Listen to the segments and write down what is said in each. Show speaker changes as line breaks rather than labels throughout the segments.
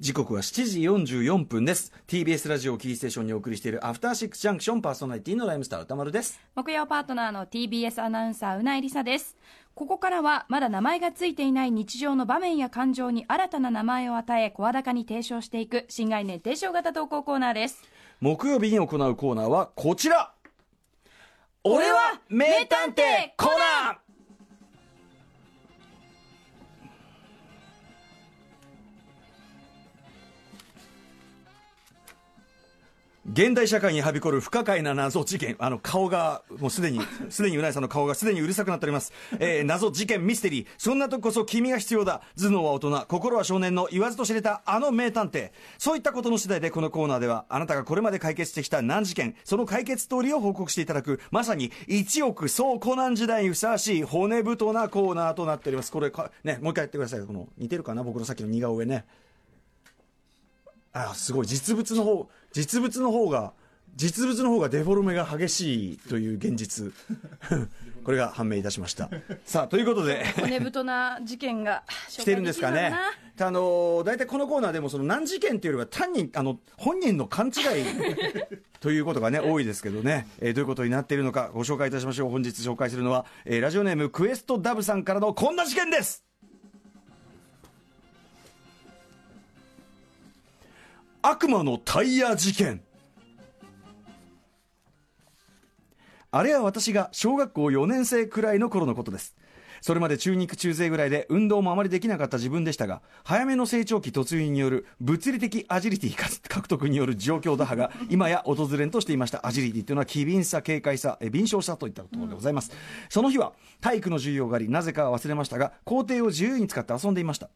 時刻は7時44分です。TBS ラジオをキーステーションにお送りしているアフターシックスジャンクションパーソナリティのライムスター歌丸です。
木曜パートナーの TBS アナウンサーうないりさです。ここからはまだ名前がついていない日常の場面や感情に新たな名前を与え声高に提唱していく新概念提唱型投稿コーナーです。
木曜日に行うコーナーはこちら。俺は名探偵コナン現代社会にはびこる不可解な謎事件。あの、顔が、もうすでに、すでにうないさんの顔がすでにうるさくなっております。えー、謎事件ミステリー。そんな時こそ君が必要だ。頭脳は大人、心は少年の言わずと知れたあの名探偵。そういったことの次第でこのコーナーでは、あなたがこれまで解決してきた難事件、その解決ストーリーを報告していただく、まさに一億総コナン時代にふさわしい骨太なコーナーとなっております。これか、ね、もう一回やってください。この、似てるかな？僕のさっきの似顔絵ね。あすごい。実物の方実物の方が実物の方がデフォルメが激しいという現実。これが判明いたしました。さあということで。
骨太な事件が
来てるんですかね。あの大体このコーナーでもその難事件っていうよりは単にあの本人の勘違い ということがね多いですけどね、えー、どういうことになっているのかご紹介いたしましょう。本日紹介するのは、えー、ラジオネームクエストダブさんからのこんな事件です悪魔のタイヤ事件。あれは私が小学校4年生くらいの頃のことです。それまで中肉中背ぐらいで運動もあまりできなかった自分でしたが、早めの成長期突入による物理的アジリティ獲得による状況打破が 今や訪れんとしていました。アジリティというのは機敏さ、軽快さ、敏捷さといったところでございます。うん、その日は体育の授業があり、なぜかは忘れましたが、校庭を自由に使って遊んでいました。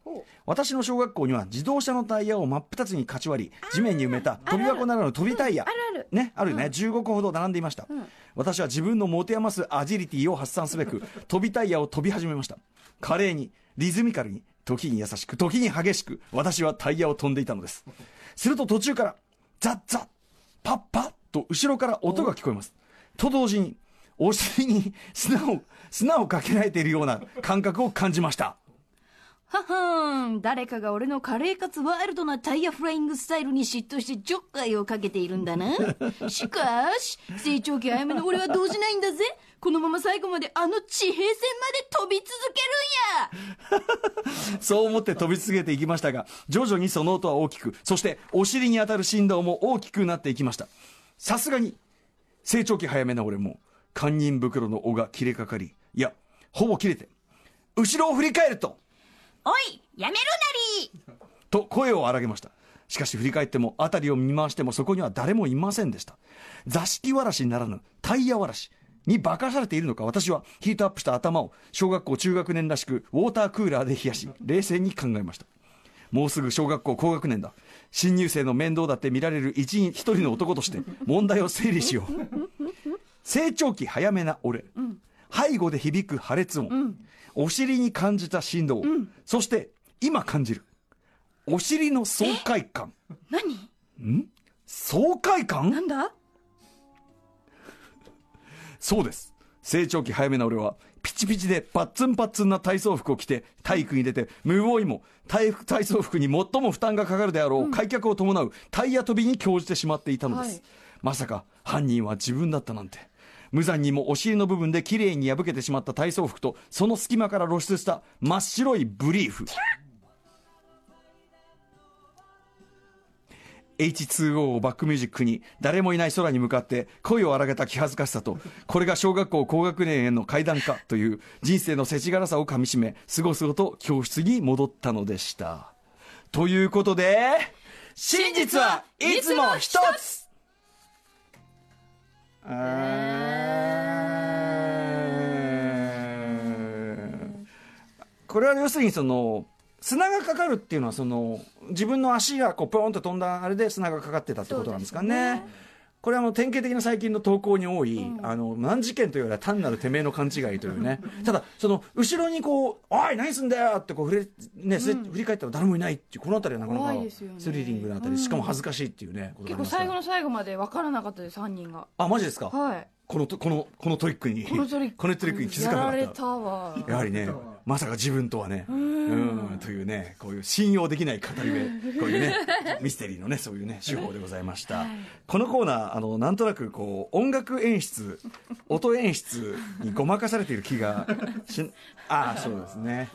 私の小学校には自動車のタイヤを真っ二つにかち割り、地面に埋めた飛び箱ならぬ飛びタイヤ。ね、あるね、うん、15個ほど並んでいました。うん。私は自分の持て余すアジリティを発散すべく飛びタイヤを飛び始めました。華麗にリズミカルに時に優しく時に激しく私はタイヤを飛んでいたのです。すると途中からザッザッパッパッと後ろから音が聞こえます。と同時にお尻に砂を砂をかけられているような感覚を感じました
ははん、誰かが俺の華麗かつワイルドなタイヤフライングスタイルに嫉妬してちょっかいをかけているんだな。しかし、成長期早めの俺は動じないんだぜ。このまま最後まであの地平線まで飛び続け
るんや そう思って飛び続けていきましたが、徐々にその音は大きく、そしてお尻に当たる振動も大きくなっていきました。さすがに、成長期早めな俺も、堪忍袋の尾が切れかかり、いや、ほぼ切れて、後ろを振り返ると、
おいやめろな
り。と声を荒げました。しかし振り返っても辺りを見回してもそこには誰もいませんでした。座敷わらしならぬタイヤわらしに化かされているのか私はヒートアップした頭を小学校中学年らしくウォータークーラーで冷やし冷静に考えました。もうすぐ小学校高学年だ。新入生の面倒だって見られる一一人の男として問題を整理しよう。成長期早めな俺、うん、背後で響く破裂音、うん。お尻に感じた振動、うん、そして今感じる。お尻の爽快感。
何？
ん？爽快感？
なんだ？
そうです。成長期早めな俺はピチピチでパッツンパッツンな体操服を着て体育に出て無謀にも体体操服に最も負担がかかるであろう開脚を伴うタイヤ跳びに興じてしまっていたのです、はい、まさか犯人は自分だったなんて無残にもお尻の部分で綺麗に破けてしまった体操服とその隙間から露出した真っ白いブリーフ。H2O をバックミュージックに誰もいない空に向かって声を荒げた気恥ずかしさとこれが小学校高学年への階段かという人生の世知辛さをかみしめすごすごと教室に戻ったのでした。ということで真実はいつも一つ。これは要するにその砂がかかるっていうのはその自分の足がこうポーンと飛んだあれで砂がかかってたってことなんですかね。これはもう典型的な最近の投稿に多い、うん、あの難事件というよりは単なるてめえの勘違いというね。ただその後ろにこう「おい何すんだよ!」ってこう振れ、ね、うん、振り返ったら誰もいないっていうこの辺りはなかなかスリリングなあたり、しかも恥ずかしいっていうね
結構最後の最後まで分からなかったです犯人が。
あマジですか？
はい
このこのこのトリックに
このトリック
に気づかなかった。
やられたわ。
やはりねまさか自分とはねうん。というねこういう信用できない語り部こういうねミステリーのねそういうね手法でございました、このコーナーあのなんとなくこう音楽演出音演出にごまかされている気がし ああそうですね。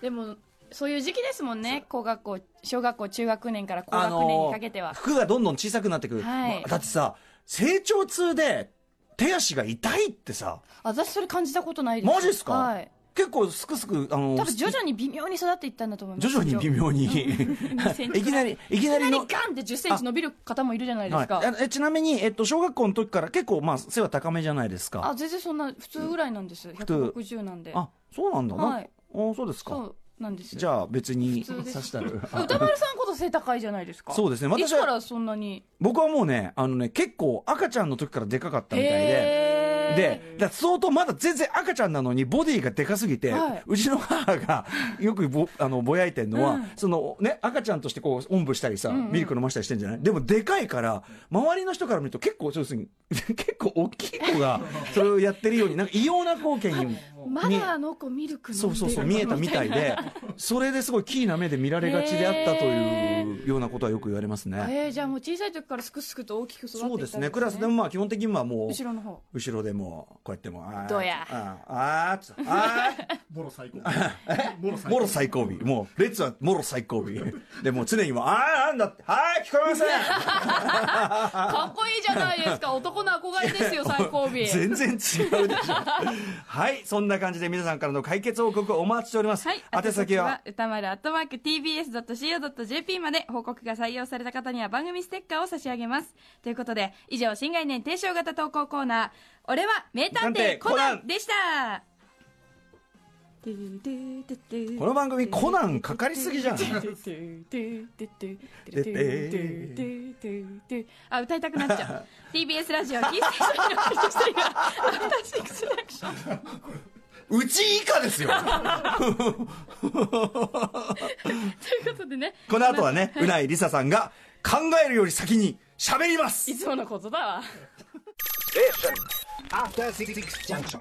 でもそういう時期ですもんね。高学校小学校中学年から高学年にかけては、
服がどんどん小さくなってくる、
はい。
まあだってさ成長痛で手足が痛いってさ。
私それ感じたことないです。
マジっすか？
はい。
結構すくすくあの
多分徐々に微妙に育っていったんだと思います。
徐々に微妙に。いきなりいき
いきなり
の
ガンって1 0ンチ伸びる方もいるじゃないですか、
はい。あえちなみに、えっと、小学校の時から結構、まあ、背は高めじゃないですか？
あ全然そんな普通ぐらいなんです。160なんで。
あそうなんだ。な、
はい。
あそうですか
なんです
じゃあ別に
普通です。
さしたら
歌丸さんこそ背高いじゃないですか？
そうですね。私はい
つからそんなに？
僕はもうねあのね結構赤ちゃんの時からでかかったみたいででだ相当まだ全然赤ちゃんなのにボディがでかすぎて、
はい。う
ちの母が よくぼあのぼやいてるのは、
うん。
そのね、赤ちゃんとしてこうおんぶしたりさ、
んうん。
ミルク飲ましたりしてんじゃない？でもでかいから周りの人から見ると結構そうですね 結構大きい子が それをやってるようになんか異様な光景に
まだあの子ミルク
そうそうそう見えたみたいでそれですごいキーな目で見られがちであったというようなことはよく言われますね。
えー、じゃあもう小さい時からすくすくと大きく育っていったん
そうですね。クラスでもまあ基本的にはもう
後ろの方。
後ろでもうこうやってもあー
どうや。
あーあーっつあ
もろ最高。もろ
ーもろ最後尾もう列はもろ最後尾 でもう常にもうああなんだってはい聞こえません
かっこいいじゃないですか男の憧れですよ最後尾
全然違うでしょはいそんな感じで皆さんからの解決報告をお待ちしております、
はい、
宛先は
歌丸アットマーク TBS.CO.JP まで報告が採用された方には番組ステッカーを差し上げますということで以上新概念提唱型投稿コーナー俺は名探偵コナンでした
この番組コナンかかりすぎじゃん。
あ歌いたくなっちゃう TBS ラジオキー。ステー。ションにお送りしているアフターシックスジャンクション
うち以下ですよ。
ということでね。
この後はねうないりささんが考えるより先に喋ります。
いつものことだわ。
After Six Junction